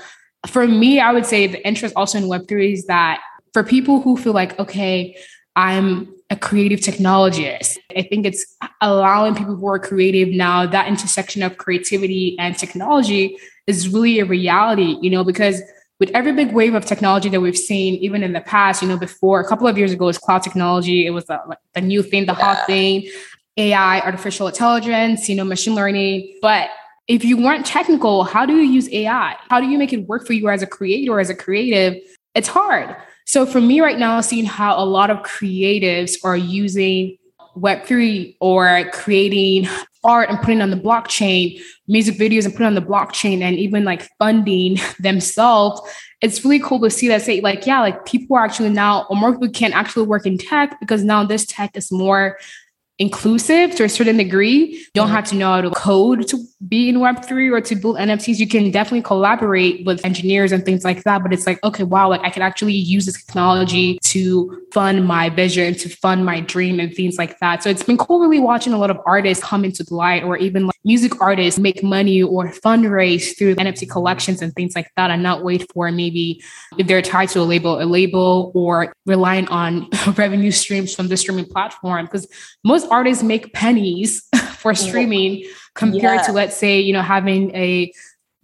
for me, I would say the interest also in Web3 is that for people who feel like, okay, I'm a creative technologist. I think it's allowing people who are creative now, that intersection of creativity and technology is really a reality, you know, because with every big wave of technology that we've seen, even in the past, you know, before a couple of years ago was cloud technology. It was the, like, the new thing, the yeah. hot thing, AI, artificial intelligence, you know, machine learning. But if you weren't technical, how do you use AI? How do you make it work for you as a creator, as a creative? It's hard. So for me right now, seeing how a lot of creatives are using Web3 or creating art and putting on the blockchain, music videos and putting on the blockchain, and even like funding themselves, it's really cool to see that say, like, yeah, like people are actually now, or more people can actually work in tech because now this tech is more inclusive to a certain degree. You don't have to know how to code to be in Web3 or to build NFTs. You can definitely collaborate with engineers and things like that. But it's like, okay, wow, like I can actually use this technology to fund my vision, to fund my dream and things like that. So it's been cool really watching a lot of artists come into the light or even like music artists make money or fundraise through NFT collections and things like that and not wait for maybe if they're tied to a label, a label or relying on revenue streams from the streaming platform. Because most artists make pennies for streaming compared yeah. to let's say you know having a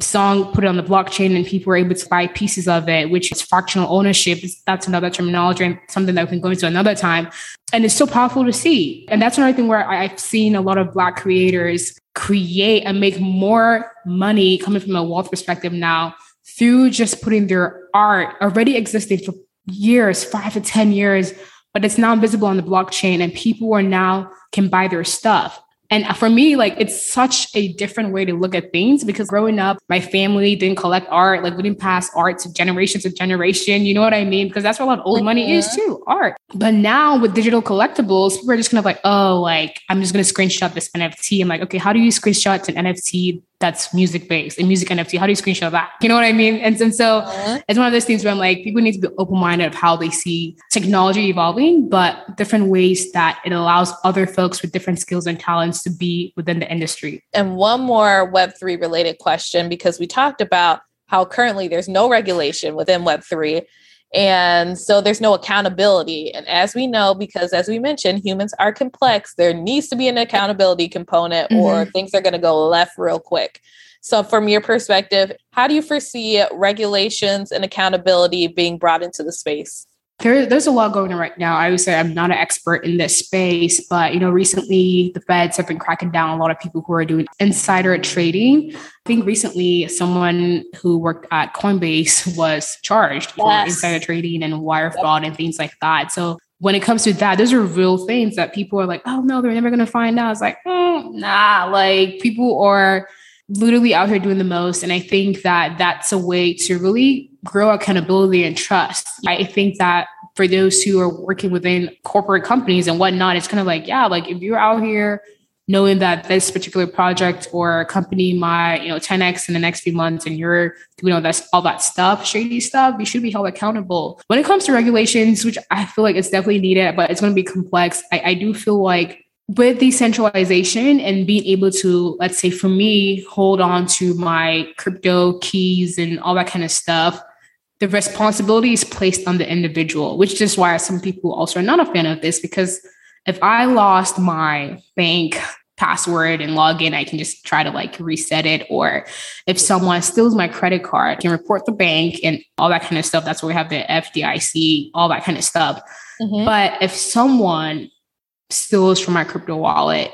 song put it on the blockchain and people are able to buy pieces of it which is fractional ownership. That's another terminology and something that we can go into another time. And it's so powerful to see. And that's another thing where i've seen a lot of black creators create and make more money coming from a wealth perspective now through just putting their art already existing for years five to ten years but it's now visible on the blockchain and people are now can buy their stuff. And for me, like it's such a different way to look at things because growing up, my family didn't collect art, like we didn't pass art to generation to generation. You know what I mean? Because that's where a lot of old money is mm-hmm. too, art. But now with digital collectibles, people are just kind of like, oh, like I'm just gonna screenshot this NFT. I'm like, okay, how do you screenshot an NFT that's music based and music NFT. How do you screenshot that? You know what I mean? And, and so uh-huh. it's one of those things where I'm like, people need to be open minded of how they see technology evolving, but different ways that it allows other folks with different skills and talents to be within the industry. And one more Web3 related question, because we talked about how currently there's no regulation within Web3. And so there's no accountability. And as we know, because as we mentioned, humans are complex, there needs to be an accountability component mm-hmm. or things are going to go left real quick. So, from your perspective, how do you foresee regulations and accountability being brought into the space? There, there's a lot going on right now. I would say I'm not an expert in this space, but you know, recently the feds have been cracking down a lot of people who are doing insider trading. I think recently someone who worked at Coinbase was charged yes. for insider trading and wire fraud and things like that. So when it comes to that, those are real things that people are like, oh no, they're never gonna find out. It's like, mm, nah, like people are literally out here doing the most. And I think that that's a way to really grow accountability and trust. I think that for those who are working within corporate companies and whatnot, it's kind of like, yeah, like if you're out here knowing that this particular project or company might, you know, 10x in the next few months and you're doing all that, all that stuff, shady stuff, you should be held accountable. When it comes to regulations, which I feel like it's definitely needed, but it's going to be complex, I, I do feel like with decentralization and being able to, let's say for me, hold on to my crypto keys and all that kind of stuff, the responsibility is placed on the individual, which is why some people also are not a fan of this because if I lost my bank password and login, I can just try to like reset it. Or if someone steals my credit card, I can report the bank and all that kind of stuff. That's where we have the FDIC, all that kind of stuff. Mm-hmm. But if someone steals from my crypto wallet.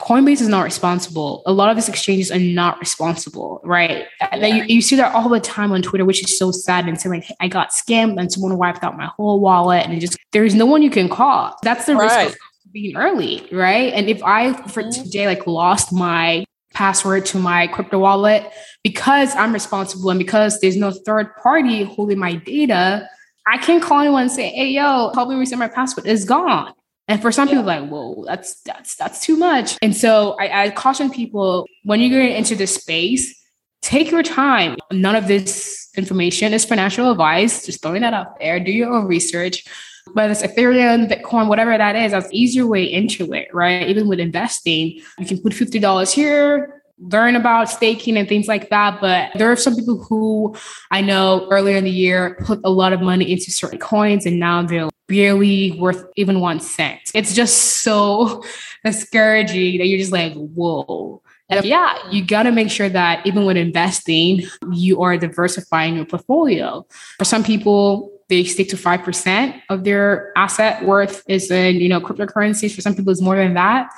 Coinbase is not responsible. A lot of these exchanges are not responsible, right? Yeah. You, you, see that all the time on Twitter, which is so sad. And saying like, I got scammed and someone wiped out my whole wallet, and just there's no one you can call. That's the right. risk of being early, right? And if I for mm-hmm. today like lost my password to my crypto wallet because I'm responsible and because there's no third party holding my data, I can't call anyone and say, "Hey, yo, help me reset my password." It's gone. And for some people, like, whoa, that's that's that's too much. And so I, I caution people when you get into this space, take your time. None of this information is financial advice. Just throwing that out there. Do your own research. Whether it's Ethereum, Bitcoin, whatever that is, that's easier way into it, right? Even with investing, you can put $50 here, learn about staking and things like that. But there are some people who I know earlier in the year put a lot of money into certain coins and now they're barely worth even one cent. It's just so discouraging that you're just like, whoa. And yeah, you got to make sure that even when investing, you are diversifying your portfolio. For some people, they stick to 5% of their asset worth is in, you know, cryptocurrencies. For some people, it's more than that.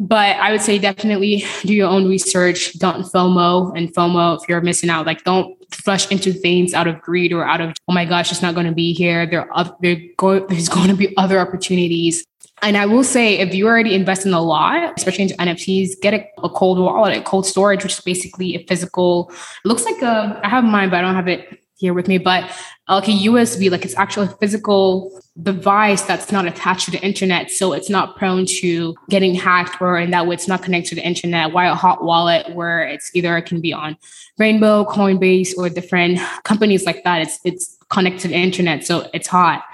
But I would say definitely do your own research. Don't FOMO and FOMO if you're missing out. Like don't rush into things out of greed or out of oh my gosh, it's not going to be here. There there go, there's going to be other opportunities. And I will say, if you already invest in a lot, especially into NFTs, get a, a cold wallet, a cold storage, which is basically a physical. It looks like a. I have mine, but I don't have it here with me, but like a USB, like it's actually a physical device that's not attached to the internet. So it's not prone to getting hacked or in that way it's not connected to the internet. While a hot wallet where it's either it can be on Rainbow, Coinbase, or different companies like that. It's it's connected to the internet. So it's hot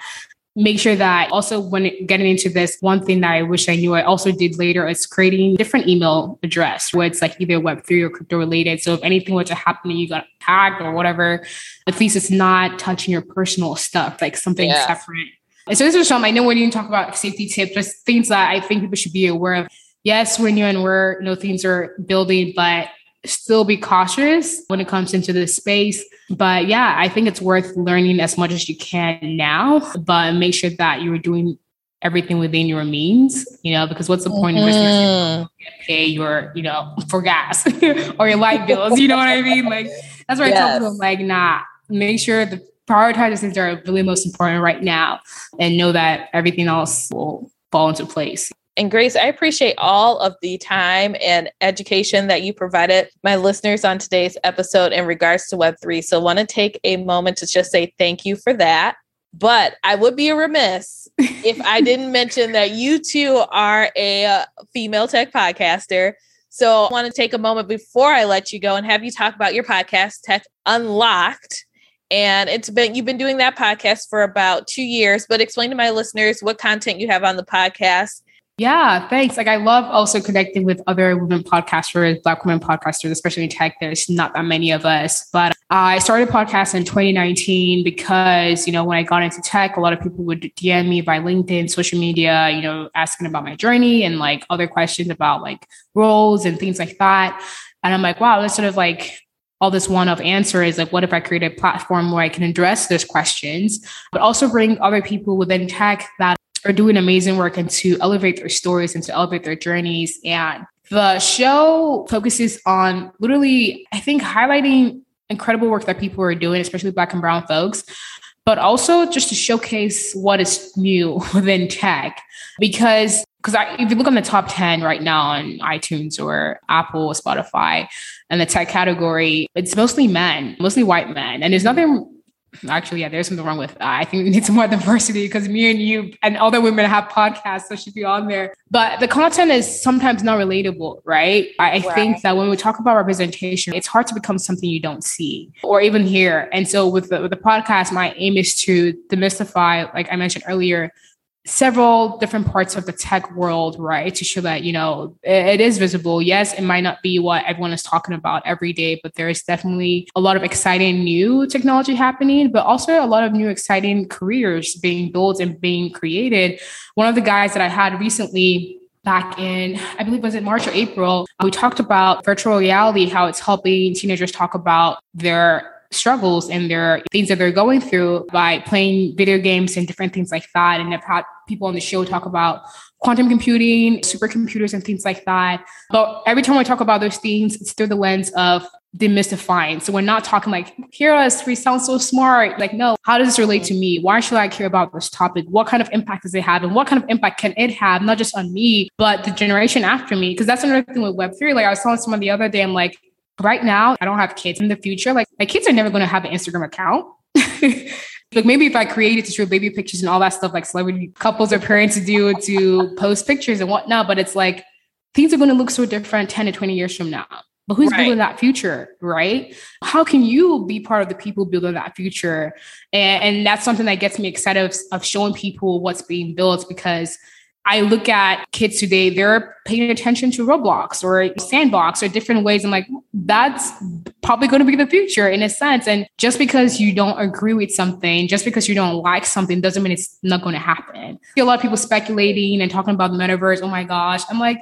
make sure that also when getting into this, one thing that I wish I knew I also did later is creating different email address where it's like either Web3 or crypto related. So if anything were to happen and you got hacked or whatever, at least it's not touching your personal stuff, like something yeah. separate. And so this is something I know when you talk about safety tips, just things that I think people should be aware of. Yes, when you're and where you know things are building, but still be cautious when it comes into this space. But yeah, I think it's worth learning as much as you can now, but make sure that you're doing everything within your means, you know, because what's the point mm-hmm. of pay your, you know, for gas or your light bills? You know what I mean? Like that's why yes. I tell them like, nah, make sure the prioritize the things that are really most important right now and know that everything else will fall into place. And Grace, I appreciate all of the time and education that you provided my listeners on today's episode in regards to Web3. So, I want to take a moment to just say thank you for that. But I would be remiss if I didn't mention that you too are a uh, female tech podcaster. So, I want to take a moment before I let you go and have you talk about your podcast, Tech Unlocked and it's been you've been doing that podcast for about two years but explain to my listeners what content you have on the podcast yeah, thanks. Like I love also connecting with other women podcasters, black women podcasters, especially in tech. There's not that many of us, but I started a podcast in 2019 because, you know, when I got into tech, a lot of people would DM me by LinkedIn, social media, you know, asking about my journey and like other questions about like roles and things like that. And I'm like, wow, that's sort of like all this one of answer is like, what if I create a platform where I can address those questions, but also bring other people within tech that are doing amazing work and to elevate their stories and to elevate their journeys. And the show focuses on literally, I think, highlighting incredible work that people are doing, especially Black and Brown folks, but also just to showcase what is new within tech. Because because if you look on the top 10 right now on iTunes or Apple, or Spotify, and the tech category, it's mostly men, mostly white men. And there's nothing actually, yeah, there's something wrong with that. I think we need some more diversity because me and you and other women have podcasts, so should be on there. But the content is sometimes not relatable, right? I, I right. think that when we talk about representation, it's hard to become something you don't see or even hear. And so with the, with the podcast, my aim is to demystify, like I mentioned earlier, several different parts of the tech world, right? To show that, you know, it, is visible. Yes, it might not be what everyone is talking about every day, but there is definitely a lot of exciting new technology happening, but also a lot of new exciting careers being built and being created. One of the guys that I had recently back in, I believe was in March or April, uh, we talked about virtual reality, how it's helping teenagers talk about their struggles and their things that they're going through by playing video games and different things like that. And I've had people on the show talk about quantum computing, supercomputers, and things like that. But every time we talk about those things, it's through the lens of demystifying. So we're not talking like, hear us, we sound so smart. Like, no, how does this relate to me? Why should I care about this topic? What kind of impact does it have? And what kind of impact can it have, not just on me, but the generation after me? Because that's another thing with Web3. Like I was telling someone the other day, I'm like, right now, I don't have kids in the future. Like my kids are never going to have an Instagram account. like maybe if I created to show baby pictures and all that stuff, like celebrity couples or parents do to post pictures and whatnot, but it's like things are going to look so different 10 to 20 years from now. But who's right. building that future, right? How can you be part of the people building that future? And, and that's something that gets me excited of, of showing people what's being built because I look at kids today, they're paying attention to Roblox or Sandbox or different ways. I'm like, that's probably going to be the future in a sense. And just because you don't agree with something, just because you don't like something, doesn't mean it's not going to happen. a lot of people speculating and talking about the metaverse. Oh my gosh. I'm like,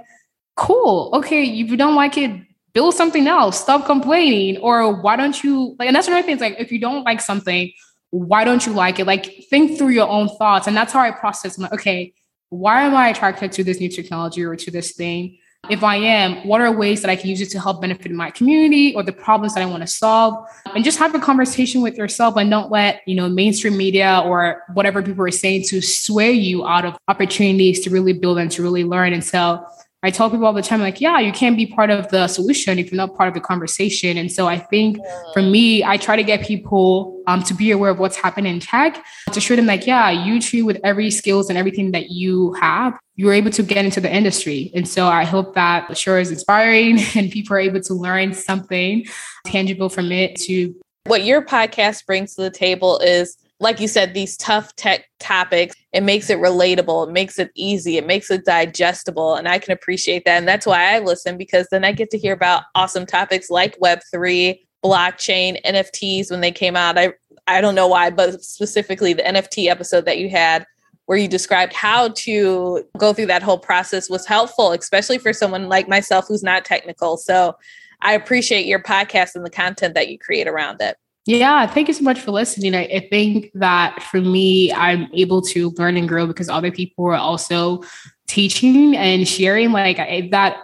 cool. Okay. If you don't like it, build something else. Stop complaining. Or why don't you like, and that's another thing. It's like, if you don't like something, why don't you like it? Like, think through your own thoughts. And that's how I process. I'm like, okay, why am I attracted to this new technology or to this thing? If I am, what are ways that I can use it to help benefit my community or the problems that I want to solve? And just have a conversation with yourself and don't let, you know, mainstream media or whatever people are saying to sway you out of opportunities to really build and to really learn. And so I tell people all the time, like, yeah, you can't be part of the solution if you're not part of the conversation. And so I think for me, I try to get people um, to be aware of what's happening in tech to show them, like, yeah, you too, with every skills and everything that you have, you're able to get into the industry. And so I hope that sure is inspiring and people are able to learn something tangible from it to what your podcast brings to the table is like you said, these tough tech topics, it makes it relatable, it makes it easy, it makes it digestible. And I can appreciate that. And that's why I listen because then I get to hear about awesome topics like Web3, blockchain, NFTs when they came out. I I don't know why, but specifically the NFT episode that you had where you described how to go through that whole process was helpful, especially for someone like myself who's not technical. So I appreciate your podcast and the content that you create around it. Yeah, thank you so much for listening. I, I, think that for me, I'm able to learn and grow because other people are also teaching and sharing. Like I, that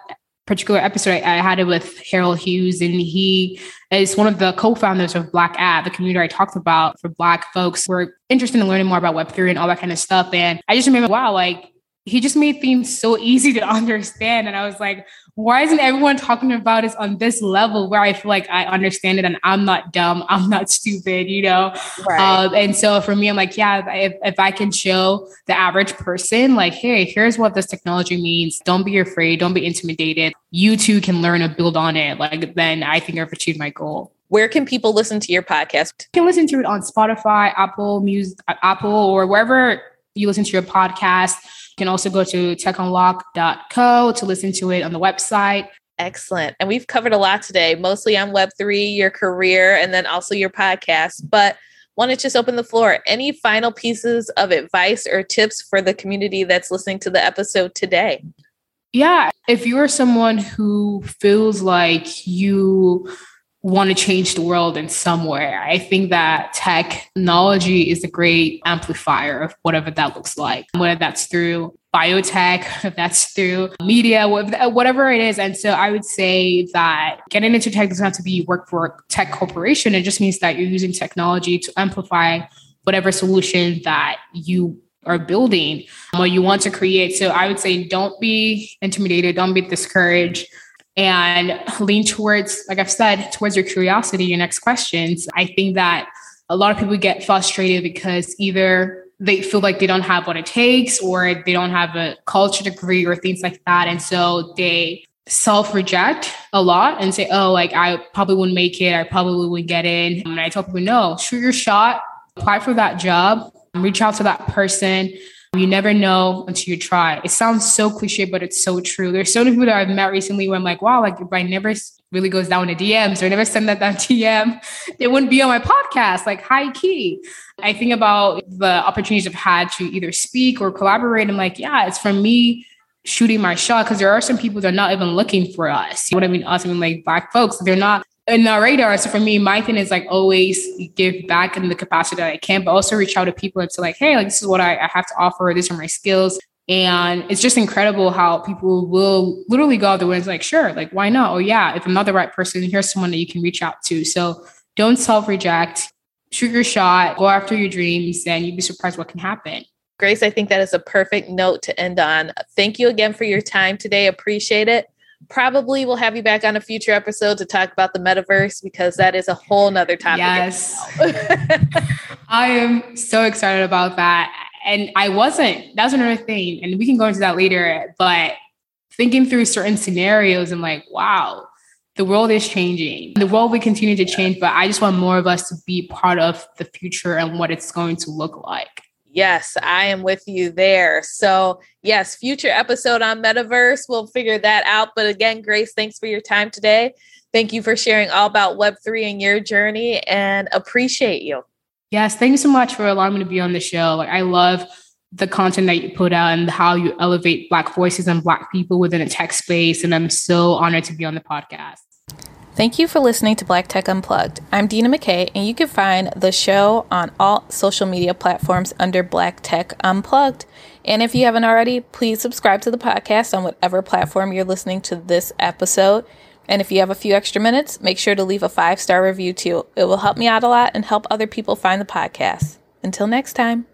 particular episode, I, I, had it with Harold Hughes, and he is one of the co-founders of Black App, the community I talked about for Black folks who are interested in learning more about Web3 and all that kind of stuff. And I just remember, wow, like he just made things so easy to understand. And I was like, why isn't everyone talking about it on this level where I feel like I understand it and I'm not dumb, I'm not stupid, you know? Right. Um, and so for me, I'm like, yeah, if, if I can show the average person, like, hey, here's what this technology means. Don't be afraid, don't be intimidated. You too can learn and build on it. Like, then I think I've achieved my goal. Where can people listen to your podcast? You can listen to it on Spotify, Apple Music, Apple, or wherever you listen to your podcast can also go to techunlock.co to listen to it on the website. Excellent. And we've covered a lot today, mostly on Web3, your career, and then also your podcast. But want to just open the floor. Any final pieces of advice or tips for the community that's listening to the episode today? Yeah. If you are someone who feels like you want to change the world in some way. I think that technology is a great amplifier of whatever that looks like, whether that's through biotech, if that's through media, whatever it is. And so I would say that getting into tech doesn't have to be work for a tech corporation. It just means that you're using technology to amplify whatever solution that you are building or you want to create. So I would say don't be intimidated, don't be discouraged and lean towards, like I've said, towards your curiosity, your next questions. I think that a lot of people get frustrated because either they feel like they don't have what it takes or they don't have a culture degree or things like that. And so they self reject a lot and say, oh, like I probably wouldn't make it. I probably wouldn't get in. And I tell people, no, shoot your shot, apply for that job, reach out to that person you never know until you try. It sounds so cliche, but it's so true. There's so many people that I've met recently where I'm like, wow, like if I never really goes down to DMs or never send that that DM, they wouldn't be on my podcast. Like high key. I think about the opportunities I've had to either speak or collaborate. I'm like, yeah, it's from me shooting my shot because there are some people that are not even looking for us. You know what I mean? Us, I mean, like black folks, they're not in our radar. So for me, my thing is like always give back in the capacity that I can, but also reach out to people and say like, hey, like this is what I, I have to offer. These are my skills. And it's just incredible how people will literally go out the way and like, sure, like why not? Oh yeah, if I'm not the right person, here's someone that you can reach out to. So don't self-reject, shoot your shot, go after your dreams, and you'd be surprised what can happen. Grace, I think that is a perfect note to end on. Thank you again for your time today. Appreciate it probably we'll have you back on a future episode to talk about the metaverse because that is a whole nother topic. Yes. I am so excited about that. And I wasn't, that's another thing. And we can go into that later, but thinking through certain scenarios, I'm like, wow, the world is changing. The world will continue to change, but I just want more of us to be part of the future and what it's going to look like. Yes, I am with you there. So, yes, future episode on metaverse, we'll figure that out. But again, Grace, thanks for your time today. Thank you for sharing all about Web3 and your journey and appreciate you. Yes, thank you so much for allowing me to be on the show. Like, I love the content that you put out and how you elevate Black voices and Black people within a tech space. And I'm so honored to be on the podcast. Thank you for listening to Black Tech Unplugged. I'm Dina McKay, and you can find the show on all social media platforms under Black Tech Unplugged. And if you haven't already, please subscribe to the podcast on whatever platform you're listening to this episode. And if you have a few extra minutes, make sure to leave a five star review too. It will help me out a lot and help other people find the podcast. Until next time.